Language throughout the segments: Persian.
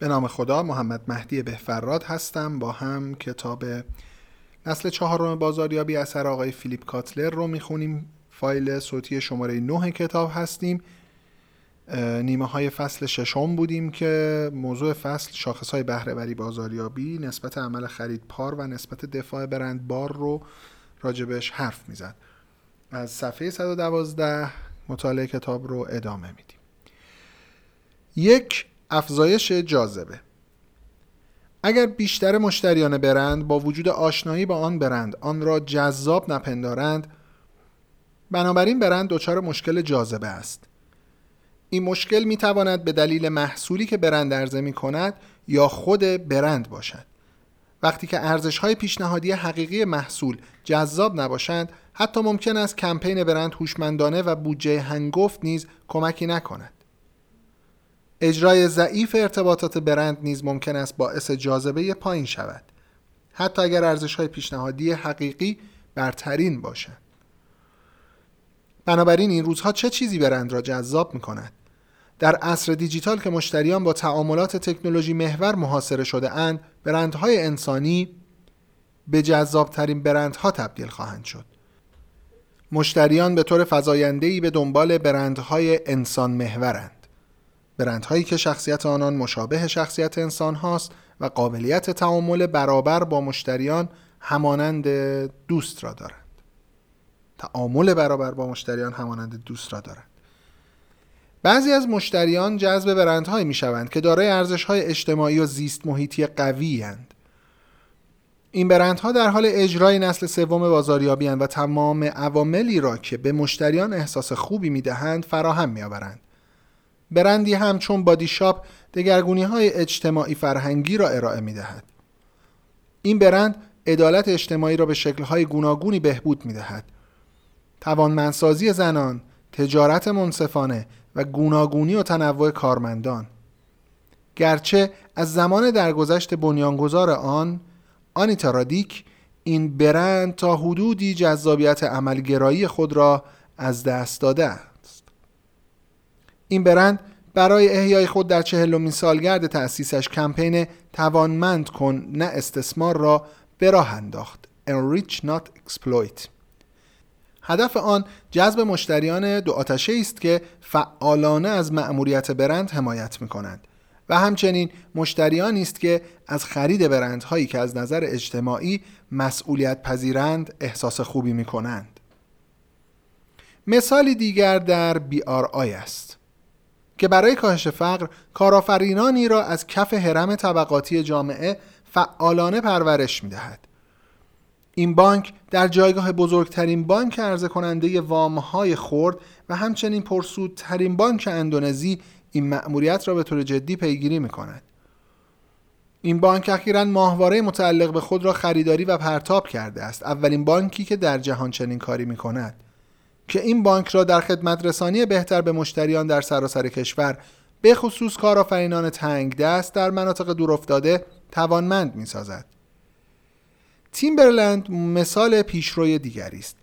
به نام خدا محمد مهدی بهفراد هستم با هم کتاب نسل چهارم بازاریابی اثر آقای فیلیپ کاتلر رو می‌خونیم. فایل صوتی شماره 9 کتاب هستیم. نیمه های فصل ششم بودیم که موضوع فصل شاخص های بهرهوری بازاریابی نسبت عمل خرید پار و نسبت دفاع برند بار رو راجبش حرف می‌زد. از صفحه 112 مطالعه کتاب رو ادامه میدیم. یک افزایش جاذبه. اگر بیشتر مشتریان برند با وجود آشنایی با آن برند آن را جذاب نپندارند بنابراین برند دچار مشکل جاذبه است. این مشکل می تواند به دلیل محصولی که برند عرضه می کند یا خود برند باشد. وقتی که ارزش های پیشنهادی حقیقی محصول جذاب نباشند حتی ممکن است کمپین برند هوشمندانه و بودجه هنگفت نیز کمکی نکند. اجرای ضعیف ارتباطات برند نیز ممکن است باعث جاذبه پایین شود. حتی اگر ارزش های پیشنهادی حقیقی برترین باشند بنابراین این روزها چه چیزی برند را جذاب می کند؟ در عصر دیجیتال که مشتریان با تعاملات تکنولوژی محور محاصره شده اند برندهای انسانی به جذابترین برندها تبدیل خواهند شد. مشتریان به طور فزاینده‌ای به دنبال برندهای انسان محورند. برندهایی که شخصیت آنان مشابه شخصیت انسان هاست و قابلیت تعامل برابر با مشتریان همانند دوست را دارند تعامل برابر با مشتریان همانند دوست را دارند بعضی از مشتریان جذب برندهایی می شوند که دارای ارزش های اجتماعی و زیست محیطی قوی هند. این برندها در حال اجرای نسل سوم بازاریابی و تمام عواملی را که به مشتریان احساس خوبی می دهند فراهم می آورند. برندی همچون بادی شاپ دگرگونی های اجتماعی فرهنگی را ارائه می دهد. این برند عدالت اجتماعی را به شکلهای گوناگونی بهبود می دهد. توانمندسازی زنان، تجارت منصفانه و گوناگونی و تنوع کارمندان گرچه از زمان درگذشت بنیانگذار آن آنیتا رادیک این برند تا حدودی جذابیت عملگرایی خود را از دست داده است این برند برای احیای خود در چهلمین سالگرد تأسیسش کمپین توانمند کن نه استثمار را به راه انداخت. Enrich not exploit. هدف آن جذب مشتریان دو آتشه است که فعالانه از مأموریت برند حمایت می کنند و همچنین مشتریانی است که از خرید برندهایی که از نظر اجتماعی مسئولیت پذیرند احساس خوبی می کنند. مثالی دیگر در بی آر آی است. که برای کاهش فقر کارآفرینانی را از کف حرم طبقاتی جامعه فعالانه پرورش می دهد. این بانک در جایگاه بزرگترین بانک عرضه کننده وامهای خورد و همچنین پرسودترین بانک اندونزی این مأموریت را به طور جدی پیگیری می کند. این بانک اخیرا ماهواره متعلق به خود را خریداری و پرتاب کرده است اولین بانکی که در جهان چنین کاری می کند که این بانک را در خدمت رسانی بهتر به مشتریان در سراسر کشور به خصوص کارآفرینان تنگ دست در مناطق دورافتاده توانمند می سازد. تیمبرلند مثال پیشروی دیگری است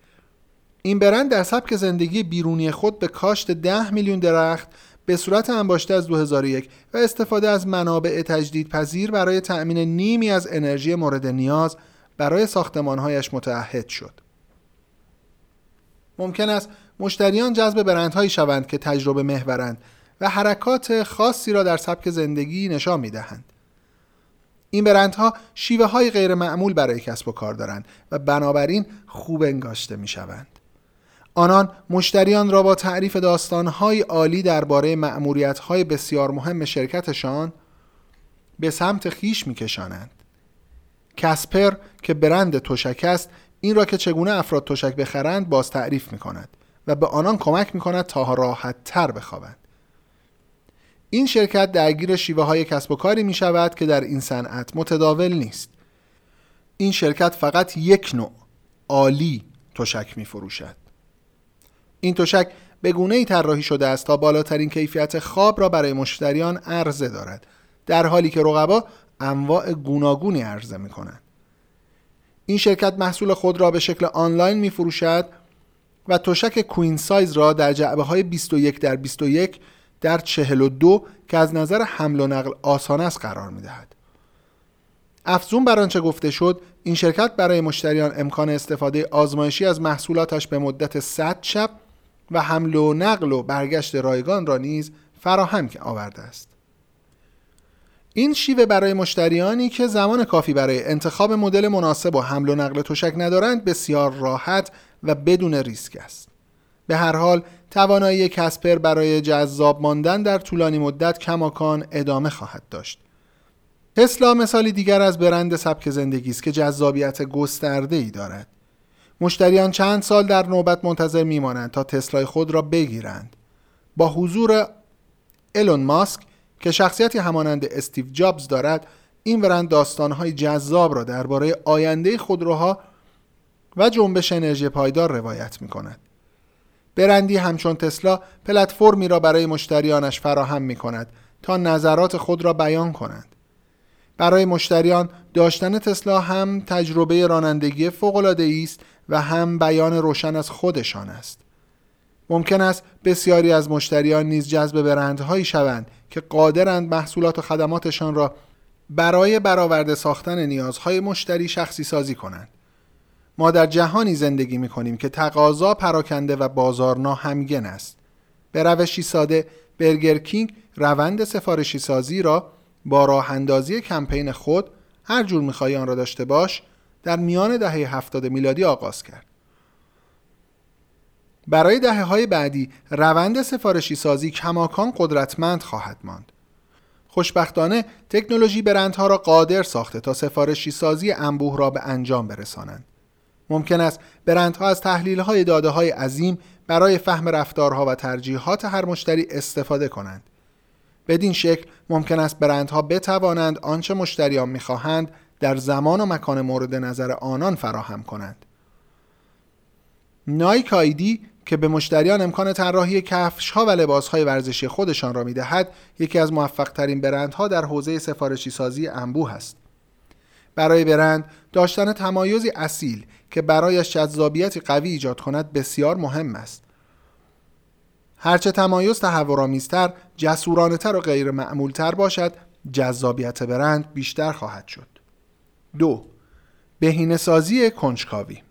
این برند در سبک زندگی بیرونی خود به کاشت 10 میلیون درخت به صورت انباشته از 2001 و استفاده از منابع تجدید پذیر برای تأمین نیمی از انرژی مورد نیاز برای ساختمانهایش متعهد شد. ممکن است مشتریان جذب برندهایی شوند که تجربه محورند و حرکات خاصی را در سبک زندگی نشان می دهند. این برندها شیوه های غیر معمول برای کسب و کار دارند و بنابراین خوب انگاشته می شوند. آنان مشتریان را با تعریف داستانهای عالی درباره های بسیار مهم شرکتشان به سمت خیش میکشانند. کسپر که برند تشک است این را که چگونه افراد تشک بخرند باز تعریف می کند و به آنان کمک می کند تا راحت تر بخوابند. این شرکت درگیر شیوه های کسب و کاری می شود که در این صنعت متداول نیست. این شرکت فقط یک نوع عالی تشک می فروشد. این تشک به گونه ای طراحی شده است تا بالاترین کیفیت خواب را برای مشتریان عرضه دارد در حالی که رقبا انواع گوناگونی عرضه می کنند. این شرکت محصول خود را به شکل آنلاین می فروشد و تشک کوین سایز را در جعبه های 21 در 21 در 42 که از نظر حمل و نقل آسان است قرار می دهد. افزون بر آنچه گفته شد این شرکت برای مشتریان امکان استفاده آزمایشی از محصولاتش به مدت 100 شب و حمل و نقل و برگشت رایگان را نیز فراهم آورده است. این شیوه برای مشتریانی که زمان کافی برای انتخاب مدل مناسب و حمل و نقل تشک ندارند بسیار راحت و بدون ریسک است. به هر حال توانایی کسپر برای جذاب ماندن در طولانی مدت کماکان ادامه خواهد داشت. تسلا مثالی دیگر از برند سبک زندگی است که جذابیت گسترده ای دارد. مشتریان چند سال در نوبت منتظر میمانند تا تسلای خود را بگیرند. با حضور ایلون ماسک که شخصیتی همانند استیو جابز دارد این برند داستانهای جذاب را درباره آینده خودروها و جنبش انرژی پایدار روایت می کند. برندی همچون تسلا پلتفرمی را برای مشتریانش فراهم می کند تا نظرات خود را بیان کنند. برای مشتریان داشتن تسلا هم تجربه رانندگی فوق‌العاده است و هم بیان روشن از خودشان است. ممکن است بسیاری از مشتریان نیز جذب برندهایی شوند که قادرند محصولات و خدماتشان را برای برآورده ساختن نیازهای مشتری شخصی سازی کنند. ما در جهانی زندگی می کنیم که تقاضا پراکنده و بازار ناهمگن است. به روشی ساده برگر کینگ روند سفارشی سازی را با راه اندازی کمپین خود هر جور می‌خوای آن را داشته باش در میان دهه هفتاد میلادی آغاز کرد. برای دهه های بعدی روند سفارشی سازی کماکان قدرتمند خواهد ماند. خوشبختانه تکنولوژی برندها را قادر ساخته تا سفارشی سازی انبوه را به انجام برسانند. ممکن است برندها از تحلیل های داده های عظیم برای فهم رفتارها و ترجیحات هر مشتری استفاده کنند. بدین شکل ممکن است برندها بتوانند آنچه مشتریان می‌خواهند در زمان و مکان مورد نظر آنان فراهم کنند. نایک آیدی که به مشتریان امکان طراحی کفش ها و لباس های ورزشی خودشان را می‌دهد یکی از موفق ترین برندها در حوزه سفارشی سازی انبوه است. برای برند داشتن تمایزی اصیل که برایش جذابیتی قوی ایجاد کند بسیار مهم است. هرچه تمایز تهورآمیزتر جسورانهتر و غیر معمولتر باشد جذابیت برند بیشتر خواهد شد. دو بهینه سازی کنجکاوی.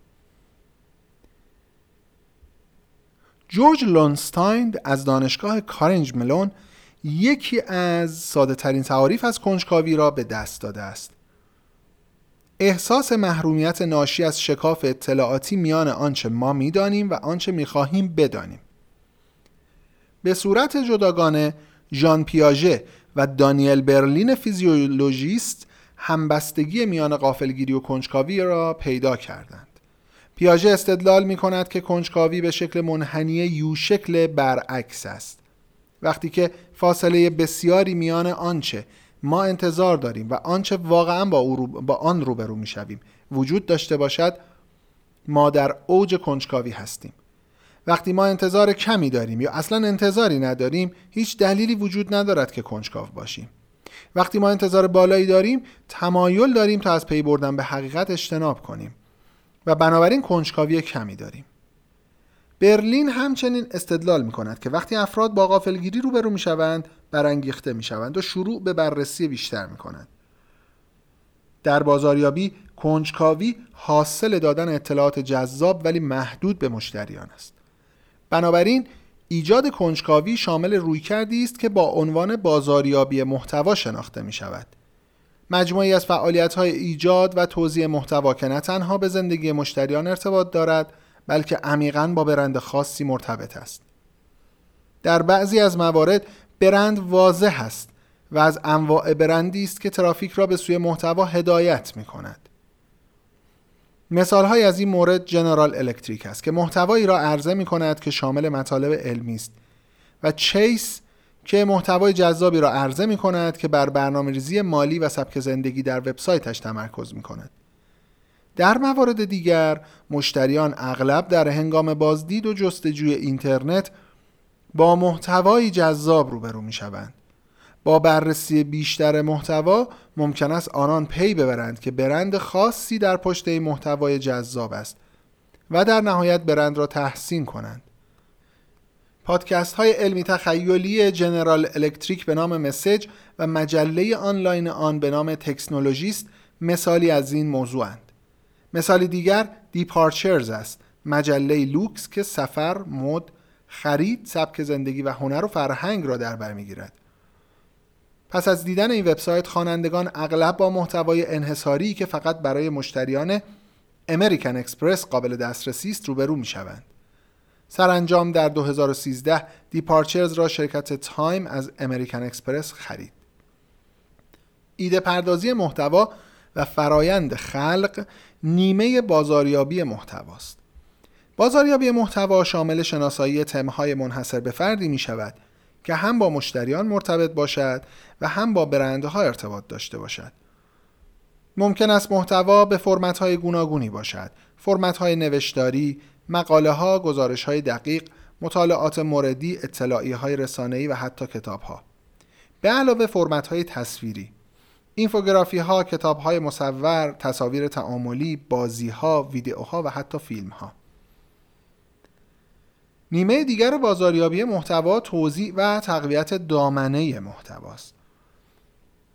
جورج لونستاین از دانشگاه کارنج ملون یکی از ساده ترین تعاریف از کنجکاوی را به دست داده است. احساس محرومیت ناشی از شکاف اطلاعاتی میان آنچه ما می‌دانیم و آنچه می‌خواهیم بدانیم. به صورت جداگانه ژان پیاژه و دانیل برلین فیزیولوژیست همبستگی میان قافلگیری و کنجکاوی را پیدا کردند. پیاژه استدلال می کند که کنجکاوی به شکل منحنی یو شکل برعکس است. وقتی که فاصله بسیاری میان آنچه ما انتظار داریم و آنچه واقعا با, او با آن روبرو می شویم وجود داشته باشد ما در اوج کنجکاوی هستیم. وقتی ما انتظار کمی داریم یا اصلا انتظاری نداریم هیچ دلیلی وجود ندارد که کنجکاو باشیم. وقتی ما انتظار بالایی داریم تمایل داریم تا از پی بردن به حقیقت اجتناب کنیم. و بنابراین کنجکاوی کمی داریم. برلین همچنین استدلال می کند که وقتی افراد با غافلگیری روبرو می شوند برانگیخته می شوند و شروع به بررسی بیشتر می کنند در بازاریابی کنجکاوی حاصل دادن اطلاعات جذاب ولی محدود به مشتریان است. بنابراین ایجاد کنجکاوی شامل رویکردی است که با عنوان بازاریابی محتوا شناخته می شود مجموعی از فعالیت های ایجاد و توزیع محتوا که نه تنها به زندگی مشتریان ارتباط دارد بلکه عمیقا با برند خاصی مرتبط است. در بعضی از موارد برند واضح است و از انواع برندی است که ترافیک را به سوی محتوا هدایت می کند مثال های از این مورد جنرال الکتریک است که محتوایی را عرضه می کند که شامل مطالب علمی است و چیس که محتوای جذابی را عرضه می کند که بر برنامه ریزی مالی و سبک زندگی در وبسایتش تمرکز می کند. در موارد دیگر مشتریان اغلب در هنگام بازدید و جستجوی اینترنت با محتوایی جذاب روبرو می شوند. با بررسی بیشتر محتوا ممکن است آنان پی ببرند که برند خاصی در پشت این محتوای جذاب است و در نهایت برند را تحسین کنند. پادکست های علمی تخیلی جنرال الکتریک به نام message و مجله آنلاین آن به نام technologist مثالی از این موضوعند. مثالی دیگر دیپارچرز است مجله لوکس که سفر، مد، خرید، سبک زندگی و هنر و فرهنگ را در بر می‌گیرد. پس از دیدن این وبسایت خوانندگان اغلب با محتوای انحصاری که فقط برای مشتریان امریکن اکسپرس قابل دسترسی است روبرو می شوند. سرانجام در 2013 Departures را شرکت تایم از امریکن اکسپرس خرید. ایده پردازی محتوا و فرایند خلق نیمه بازاریابی محتواست. بازاریابی محتوا شامل شناسایی تمهای منحصر به فردی می شود که هم با مشتریان مرتبط باشد و هم با برندها ارتباط داشته باشد. ممکن است محتوا به فرمت های گوناگونی باشد. فرمت های نوشتاری، مقاله ها، گزارش های دقیق، مطالعات موردی، اطلاعی های رسانه‌ای و حتی کتاب ها. به علاوه فرمت های تصویری اینفوگرافی ها، کتاب های مصور، تصاویر تعاملی، بازی ها، ویدیوها و حتی فیلم ها. نیمه دیگر بازاریابی محتوا توزیع و تقویت دامنه محتواست.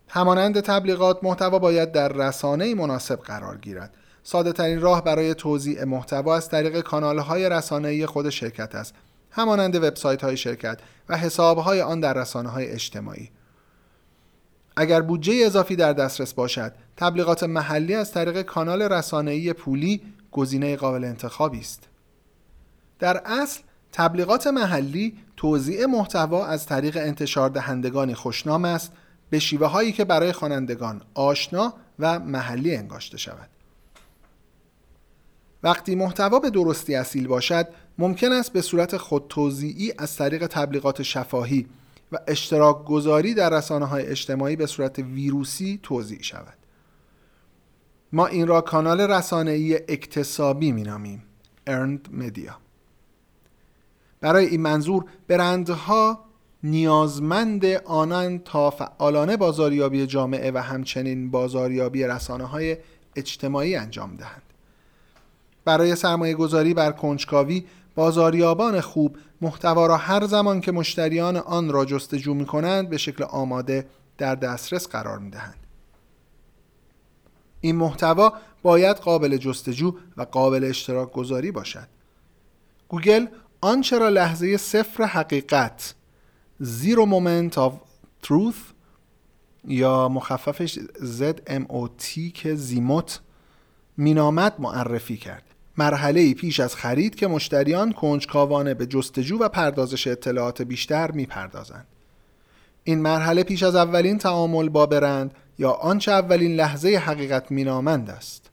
همانند تبلیغات محتوا باید در رسانه مناسب قرار گیرد. ساده ترین راه برای توزیع محتوا از طریق کانال های رسانه‌ای خود شرکت است. همانند وبسایت های شرکت و حساب های آن در رسانه های اجتماعی. اگر بودجه اضافی در دسترس باشد، تبلیغات محلی از طریق کانال رسانه‌ای پولی گزینه قابل انتخابی است. در اصل تبلیغات محلی توزیع محتوا از طریق انتشار دهندگانی خوشنام است به شیوه هایی که برای خوانندگان آشنا و محلی انگاشته شود. وقتی محتوا به درستی اصیل باشد ممکن است به صورت خودتوزیعی از طریق تبلیغات شفاهی و اشتراک گذاری در رسانه های اجتماعی به صورت ویروسی توضیح شود. ما این را کانال رسانه‌ای اکتسابی مینامیم Earned Media. برای این منظور برندها نیازمند آنند تا فعالانه بازاریابی جامعه و همچنین بازاریابی رسانه های اجتماعی انجام دهند. برای سرمایه گذاری بر کنجکاوی بازاریابان خوب محتوا را هر زمان که مشتریان آن را جستجو می کنند به شکل آماده در دسترس قرار می دهند. این محتوا باید قابل جستجو و قابل اشتراک گذاری باشد. گوگل آنچه را لحظه صفر حقیقت zero moment of truth یا مخففش ZMOT که زیموت مینامد معرفی کرد مرحله پیش از خرید که مشتریان کنجکاوانه به جستجو و پردازش اطلاعات بیشتر می‌پردازند. این مرحله پیش از اولین تعامل با برند یا آنچه اولین لحظه حقیقت مینامند است.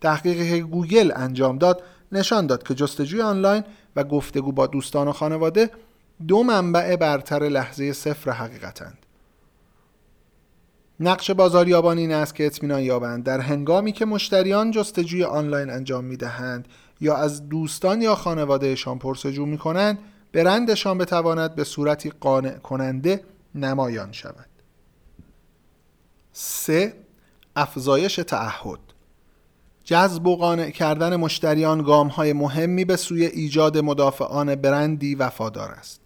تحقیقی که گوگل انجام داد نشان داد که جستجوی آنلاین و گفتگو با دوستان و خانواده دو منبع برتر لحظه صفر حقیقتند. نقش بازاریابان این است که اطمینان یابند. در هنگامی که مشتریان جستجوی آنلاین انجام می دهند یا از دوستان یا خانوادهشان پرسجو می کنند برندشان بتواند به صورتی قانع کننده نمایان شود. 3. افزایش تعهد. جذب و قانع کردن مشتریان گام های مهمی به سوی ایجاد مدافعان برندی وفادار است.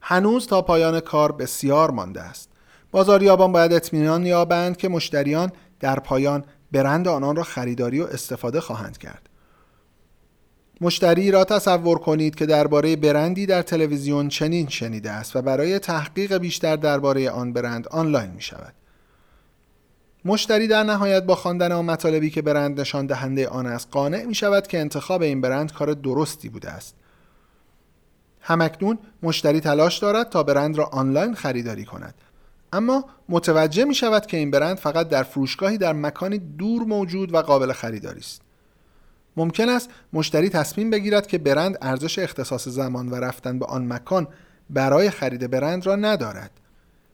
هنوز تا پایان کار بسیار مانده است. بازاریابان باید اطمینان یابند که مشتریان در پایان برند آنان را خریداری و استفاده خواهند کرد. مشتری را تصور کنید که درباره برندی در تلویزیون چنین شنیده است و برای تحقیق بیشتر درباره آن برند آنلاین می شود. مشتری در نهایت با خواندن آن مطالبی که برند نشان دهنده آن است قانع می شود که انتخاب این برند کار درستی بوده است. همکنون مشتری تلاش دارد تا برند را آنلاین خریداری کند اما متوجه می شود که این برند فقط در فروشگاهی در مکانی دور موجود و قابل خریداری است. ممکن است مشتری تصمیم بگیرد که برند ارزش اختصاص زمان و رفتن به آن مکان برای خرید برند را ندارد.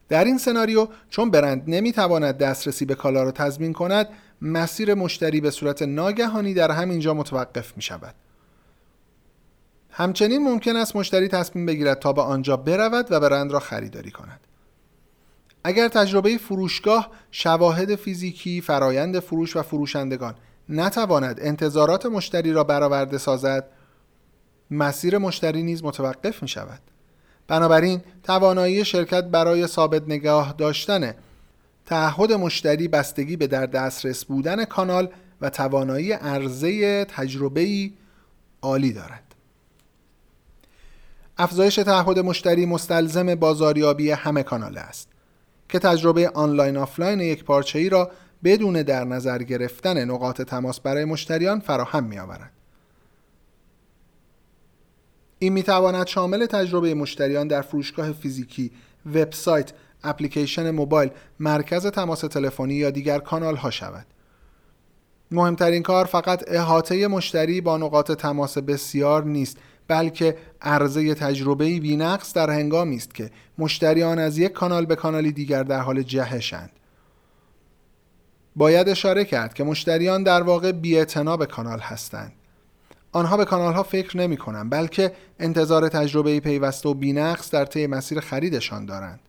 در این سناریو چون برند نمی‌تواند دسترسی به کالا را تضمین کند مسیر مشتری به صورت ناگهانی در همینجا متوقف می شود. همچنین ممکن است مشتری تصمیم بگیرد تا به آنجا برود و برند را خریداری کند. اگر تجربه فروشگاه شواهد فیزیکی فرایند فروش و فروشندگان نتواند انتظارات مشتری را برآورده سازد مسیر مشتری نیز متوقف می شود بنابراین توانایی شرکت برای ثابت نگاه داشتن تعهد مشتری بستگی به در دسترس بودن کانال و توانایی عرضه تجربه‌ای عالی دارد. افزایش تعهد مشتری مستلزم بازاریابی همه کانال است که تجربه آنلاین آفلاین یک پارچه ای را بدون در نظر گرفتن نقاط تماس برای مشتریان فراهم می آورد. این می تواند شامل تجربه مشتریان در فروشگاه فیزیکی، وبسایت، اپلیکیشن موبایل، مرکز تماس تلفنی یا دیگر کانال ها شود. مهمترین کار فقط احاطه مشتری با نقاط تماس بسیار نیست بلکه عرضه تجربه‌ای بی‌نقص در هنگامی است که مشتریان از یک کانال به کانالی دیگر در حال جهشند. باید اشاره کرد که مشتریان در واقع بی‌اعتنا به کانال هستند. آنها به کانال ها فکر نمی کنند بلکه انتظار تجربه پیوسته و بینقص در طی مسیر خریدشان دارند.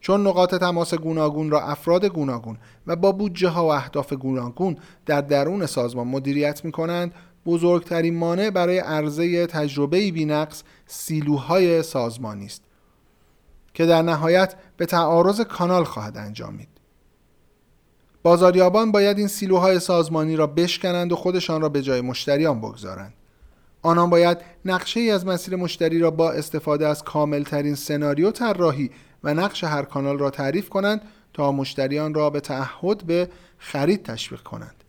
چون نقاط تماس گوناگون را افراد گوناگون و با بودجه ها و اهداف گوناگون در درون سازمان مدیریت می کنند بزرگترین مانع برای عرضه تجربه بینقص سیلوهای سازمانی است که در نهایت به تعارض کانال خواهد انجامید بازاریابان باید این سیلوهای سازمانی را بشکنند و خودشان را به جای مشتریان بگذارند. آنان باید نقشه ای از مسیر مشتری را با استفاده از کاملترین سناریو طراحی و نقش هر کانال را تعریف کنند تا مشتریان را به تعهد به خرید تشویق کنند.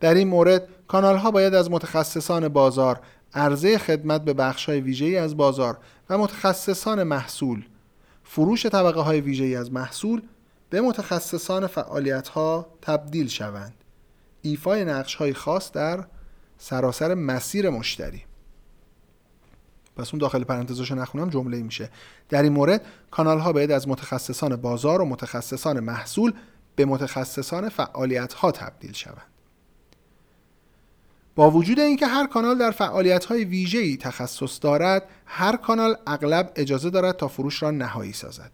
در این مورد کانال ها باید از متخصصان بازار عرضه خدمت به بخش های ویژه‌ای از بازار و متخصصان محصول فروش طبقه های ویژه‌ای از محصول به متخصصان فعالیت ها تبدیل شوند. ایفای نقش های خاص در سراسر مسیر مشتری. پس اون داخل پرانتزاشو نخونم جمله میشه. در این مورد کانال ها باید از متخصصان بازار و متخصصان محصول به متخصصان فعالیت ها تبدیل شوند. با وجود اینکه هر کانال در فعالیت های ویژه‌ای تخصص دارد هر کانال اغلب اجازه دارد تا فروش را نهایی سازد.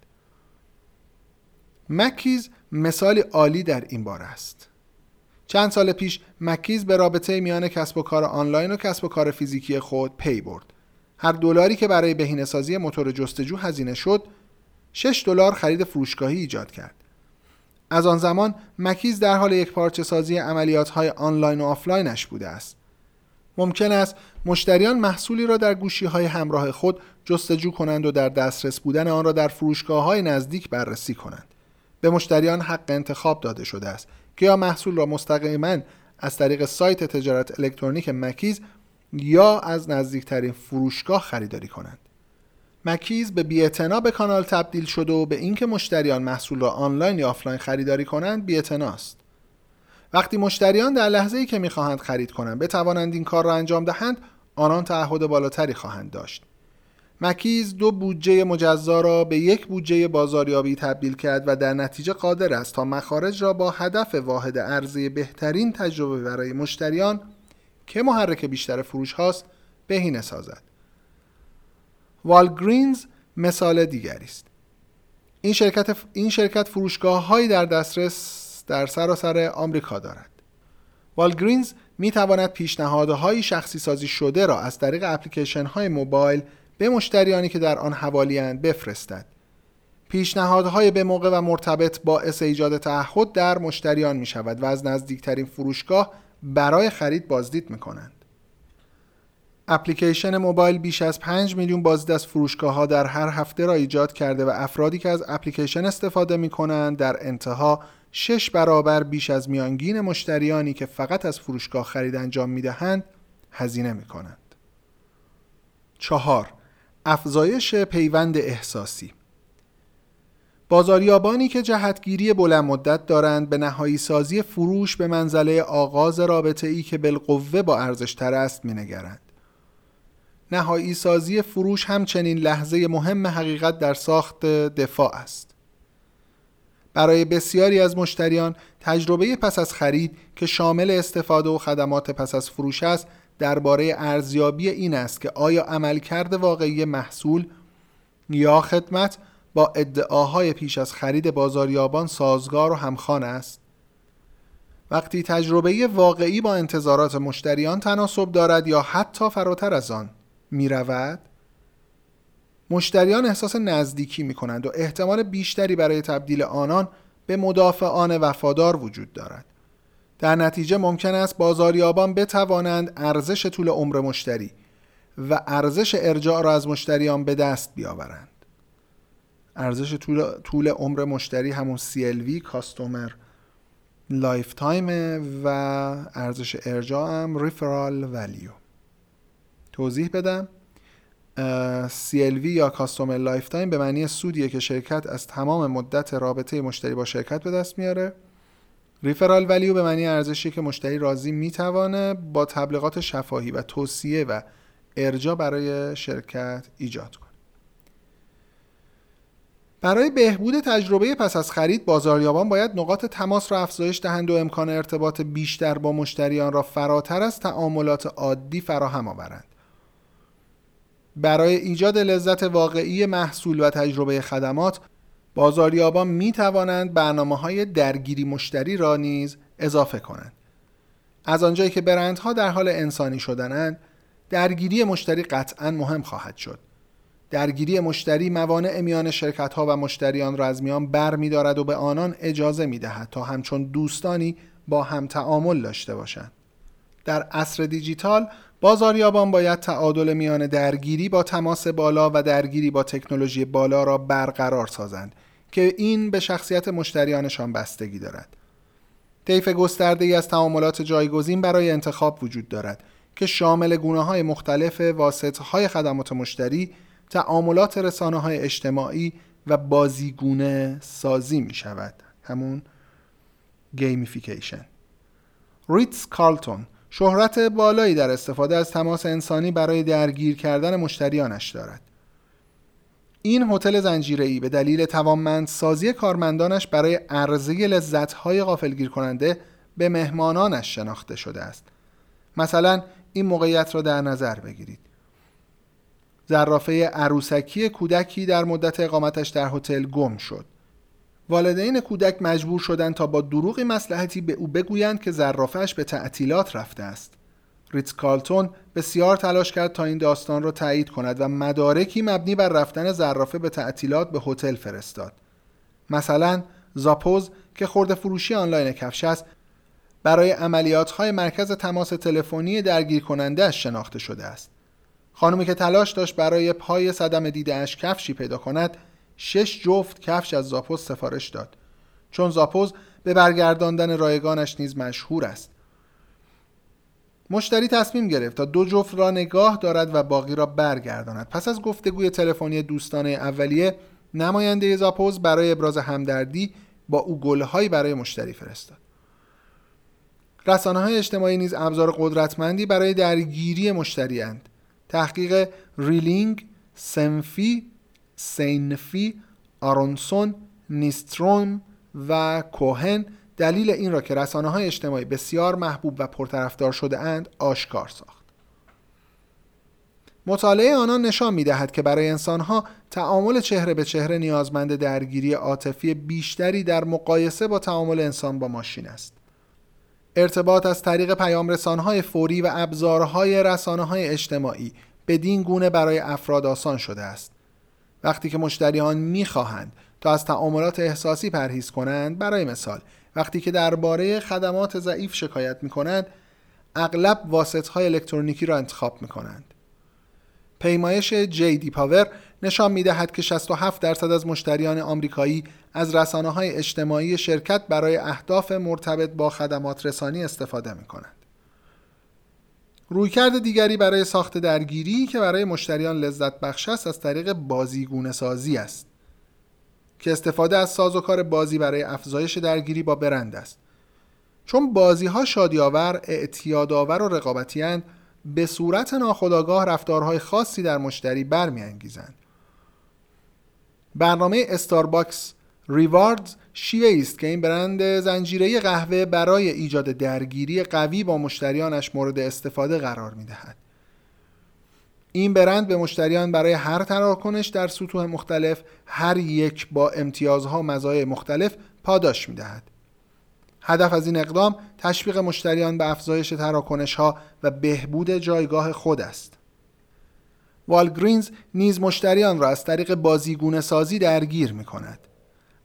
میسیز مثالی عالی در این باره است. چند سال پیش مکیز به رابطه میان کسب و کار آنلاین و کسب و کار فیزیکی خود پی برد. هر دلاری که برای بهینه‌سازی موتور جستجو هزینه شد 6 دلار خرید فروشگاهی ایجاد کرد. از آن زمان مکیز در حال یکپارچه سازی عملیات های آنلاین و آفلاینش بوده است. ممکن است مشتریان محصولی را در گوشی های همراه خود جستجو کنند و در دسترس بودن آن را در فروشگاه های نزدیک بررسی کنند. به مشتریان حق انتخاب داده شده است. که یا محصول را مستقیما از طریق سایت تجارت الکترونیک مکیز یا از نزدیکترین فروشگاه خریداری کنند. مکیز به بی‌اعتنا به کانال تبدیل شده و به اینکه مشتریان محصول را آنلاین یا آفلاین خریداری کنند است. وقتی مشتریان در لحظه ای که می‌خواهند خرید کنند بتوانند این کار را انجام دهند آنان تعهد بالاتری خواهند داشت مکیز دو بودجه مجزا را به یک بودجه بازاریابی تبدیل کرد و در نتیجه قادر است تا مخارج را با هدف واحد ارزی بهترین تجربه برای مشتریان که محرک بیشتر فروش هاست بهینه سازد والگرینز مثال دیگری است. این شرکت این شرکت فروشگاه هایی در دسترس در سراسر آمریکا دارد. والگرینز می تواند پیشنهادهای شخصی سازی شده را از طریق اپلیکیشن های موبایل به مشتریانی که در آن حوالیاند بفرستد. پیشنهادهای به موقع و مرتبط باعث ایجاد تعهد در مشتریان می شود و از نزدیکترین فروشگاه برای خرید بازدید می کنند. اپلیکیشن موبایل بیش از 5 میلیون بازدید از فروشگاه ها در هر هفته را ایجاد کرده و افرادی که از اپلیکیشن استفاده می کنند در انتها شش برابر بیش از میانگین مشتریانی که فقط از فروشگاه خرید انجام می دهند هزینه می کنند. چهار افزایش پیوند احساسی بازاریابانی که جهتگیری بلند مدت دارند به نهایی سازی فروش به منزله آغاز رابطه ای که بالقوه با ارزشتر است می نگرند. نهایی سازی فروش همچنین لحظه مهم حقیقت در ساخت دفاع است. برای بسیاری از مشتریان تجربه پس از خرید که شامل استفاده و خدمات پس از فروش است درباره ارزیابی این است که آیا عملکرد واقعی محصول یا خدمت با ادعاهای پیش از خرید بازاریابان سازگار و همخوان است وقتی تجربه واقعی با انتظارات مشتریان تناسب دارد یا حتی فراتر از آن می رود مشتریان احساس نزدیکی می کنند و احتمال بیشتری برای تبدیل آنان به مدافعان وفادار وجود دارد. در نتیجه ممکن است بازاریابان بتوانند ارزش طول عمر مشتری و ارزش ارجاع را از مشتریان به دست بیاورند. ارزش طول, طول عمر مشتری همون CLV customer lifetime و ارزش ارجاع هم referral value توضیح بدم. CLV یا customer lifetime به معنی سودیه که شرکت از تمام مدت رابطه مشتری با شرکت به دست میاره. ریفرال ولیو به معنی ارزشی که مشتری راضی می‌توانه با تبلیغات شفاهی و توصیه و ارجا برای شرکت ایجاد کنه. برای بهبود تجربه پس از خرید بازاریابان باید نقاط تماس را افزایش دهند و امکان ارتباط بیشتر با مشتریان را فراتر از تعاملات عادی فراهم آورند. برای ایجاد لذت واقعی محصول و تجربه خدمات بازاریابان می توانند برنامه های درگیری مشتری را نیز اضافه کنند از آنجایی که برندها در حال انسانی شدنند درگیری مشتری قطعا مهم خواهد شد درگیری مشتری موانع میان شرکت ها و مشتریان را از میان بر می دارد و به آنان اجازه می دهد تا همچون دوستانی با هم تعامل داشته باشند. در عصر دیجیتال بازاریابان باید تعادل میان درگیری با تماس بالا و درگیری با تکنولوژی بالا را برقرار سازند که این به شخصیت مشتریانشان بستگی دارد. طیف گسترده ای از تعاملات جایگزین برای انتخاب وجود دارد که شامل گونه های مختلف واسطه های خدمات مشتری تعاملات رسانه های اجتماعی و بازیگونه سازی می شود همون gamification ریتز کارلتون شهرت بالایی در استفاده از تماس انسانی برای درگیر کردن مشتریانش دارد. این هتل زنجیره‌ای به دلیل توانمندسازی کارمندانش برای عرضه لذت‌های غافلگیر کننده به مهمانانش شناخته شده است. مثلا این موقعیت را در نظر بگیرید. زرافه عروسکی کودکی در مدت اقامتش در هتل گم شد. والدین کودک مجبور شدند تا با دروغی مسلحتی به او بگویند که زرافهش به تعطیلات رفته است. ریتز کالتون بسیار تلاش کرد تا این داستان را تایید کند و مدارکی مبنی بر رفتن زرافه به تعطیلات به هتل فرستاد. مثلا زاپوز که خورده فروشی آنلاین کفش است برای عملیات های مرکز تماس تلفنی درگیر کننده شناخته شده است. خانمی که تلاش داشت برای پای صدم دیدهاش کفشی پیدا کند شش جفت کفش از زاپوز سفارش داد. چون زاپوز به برگرداندن رایگانش نیز مشهور است. مشتری تصمیم گرفت تا دو جفت را نگاه دارد و باقی را برگرداند. پس از گفتگوی تلفنی دوستانه اولیه نماینده زاپوز برای ابراز همدردی با او گلهایی برای مشتری فرستاد. رسانه های اجتماعی نیز ابزار قدرتمندی برای درگیری مشتری اند. تحقیق ریلینگ، سنفی، سینفی، آرونسون، نیستروم و کوهن دلیل این را که رسانه های اجتماعی بسیار محبوب و پرطرفدار شده اند آشکار ساخت. مطالعه آنان نشان می دهد که برای انسانها تعامل چهره به چهره نیازمند درگیری عاطفی بیشتری در مقایسه با تعامل انسان با ماشین است. ارتباط از طریق پیام رسانهای فوری و ابزارهای رسانه های اجتماعی بدین گونه برای افراد آسان شده است. وقتی که مشتریان می‌خواهند تا از تعاملات احساسی پرهیز کنند برای مثال وقتی که درباره خدمات ضعیف شکایت می کنند اغلب واسط های الکترونیکی را انتخاب می کنند. پیمایش جی دی پاور نشان می دهد که 67 درصد از مشتریان آمریکایی از رسانه های اجتماعی شرکت برای اهداف مرتبط با خدمات رسانی استفاده می کنند. رویکرد دیگری برای ساخت درگیری که برای مشتریان لذت بخش است از طریق بازیگونه سازی است که استفاده از سازوکار بازی برای افزایش درگیری با برند است چون بازی ها شادیاور، اعتیادآور و رقابتی به صورت ناخودآگاه رفتارهای خاصی در مشتری برمیانگیزند. برنامه استارباکس ریواردز شیوه است که این برند زنجیره قهوه برای ایجاد درگیری قوی با مشتریانش مورد استفاده قرار می دهد. این برند به مشتریان برای هر تراکنش در سطوح مختلف هر یک با امتیازها مزایای مختلف پاداش می دهد. هدف از این اقدام تشویق مشتریان به افزایش تراکنش ها و بهبود جایگاه خود است. والگرینز نیز مشتریان را از طریق بازیگونه سازی درگیر می کند.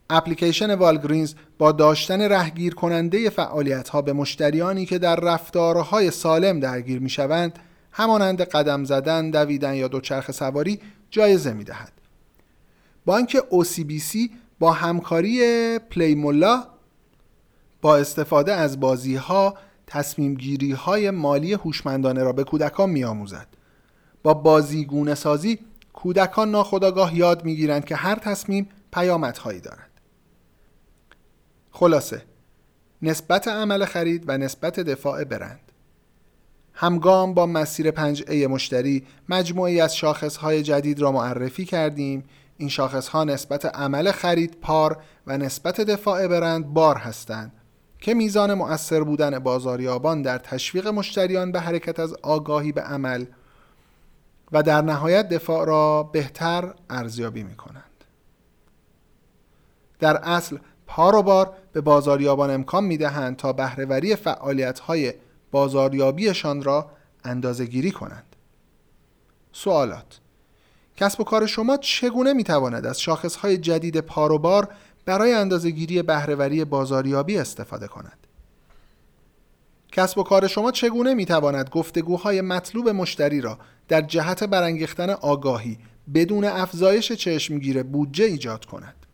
اپلیکیشن والگرینز با داشتن رهگیر کننده فعالیت ها به مشتریانی که در رفتارهای سالم درگیر می شوند همانند قدم زدن، دویدن یا دوچرخ سواری جایزه می دهد. بانک OCBC با همکاری پلیمولا با استفاده از بازی ها تصمیم گیری های مالی هوشمندانه را به کودکان می آموزد. با بازیگونه سازی کودکان ناخداگاه یاد می گیرند که هر تصمیم پیامدهایی دارد. خلاصه. نسبت عمل خرید و نسبت دفاع برند. همگام با مسیر 5A مشتری مجموعی از شاخصهای جدید را معرفی کردیم. این شاخصها نسبت عمل خرید پار و نسبت دفاع برند بار هستند که میزان مؤثر بودن بازاریابان در تشویق مشتریان به حرکت از آگاهی به عمل و در نهایت دفاع را بهتر ارزیابی می کنند. در اصل پار و بار به بازاریابان امکان می دهند تا بهرهوری فعالیت های بازاریابیشان را اندازه گیری کنند. سوالات کسب و کار شما چگونه می تواند از شاخص های جدید پار و بار برای اندازه گیری بهرهوری بازاریابی استفاده کند؟ کسب و کار شما چگونه می تواند گفتگوهای مطلوب مشتری را در جهت برانگیختن آگاهی بدون افزایش چشمگیر بودجه ایجاد کند؟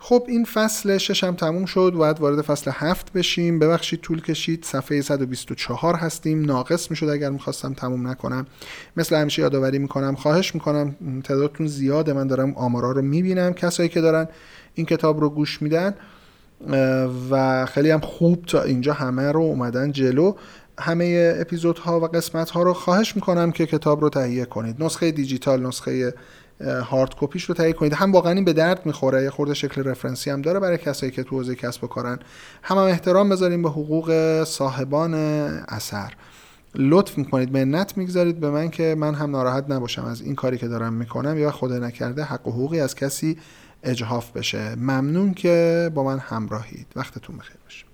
خب این فصل ششم تموم شد. باید وارد فصل هفت بشیم. ببخشید طول کشید. صفحه 124 هستیم. ناقص می‌شد اگر می‌خواستم تموم نکنم. مثل همیشه یادآوری می‌کنم. خواهش می‌کنم. تعدادتون زیاده من دارم آمارا رو می‌بینم. کسایی که دارن این کتاب رو گوش میدن. و خیلی هم خوب تا اینجا همه رو اومدن جلو. همه اپیزودها و قسمت ها رو خواهش می‌کنم که کتاب رو تهیه کنید. نسخه دیجیتال نسخه هارد کپیش رو تهیه کنید. هم واقعا این به درد می‌خوره یه خورده شکل رفرنسی هم داره برای کسایی که تو حوزه کسب و کارن. هم, هم احترام بذاریم به حقوق صاحبان اثر. لطف می‌کنید منت می‌گذارید به من که من هم ناراحت نباشم از این کاری که دارم می‌کنم یا خدا نکرده حق و حقوقی از کسی اجهاف بشه. ممنون که با من همراهید. وقتتون بخیر باشه.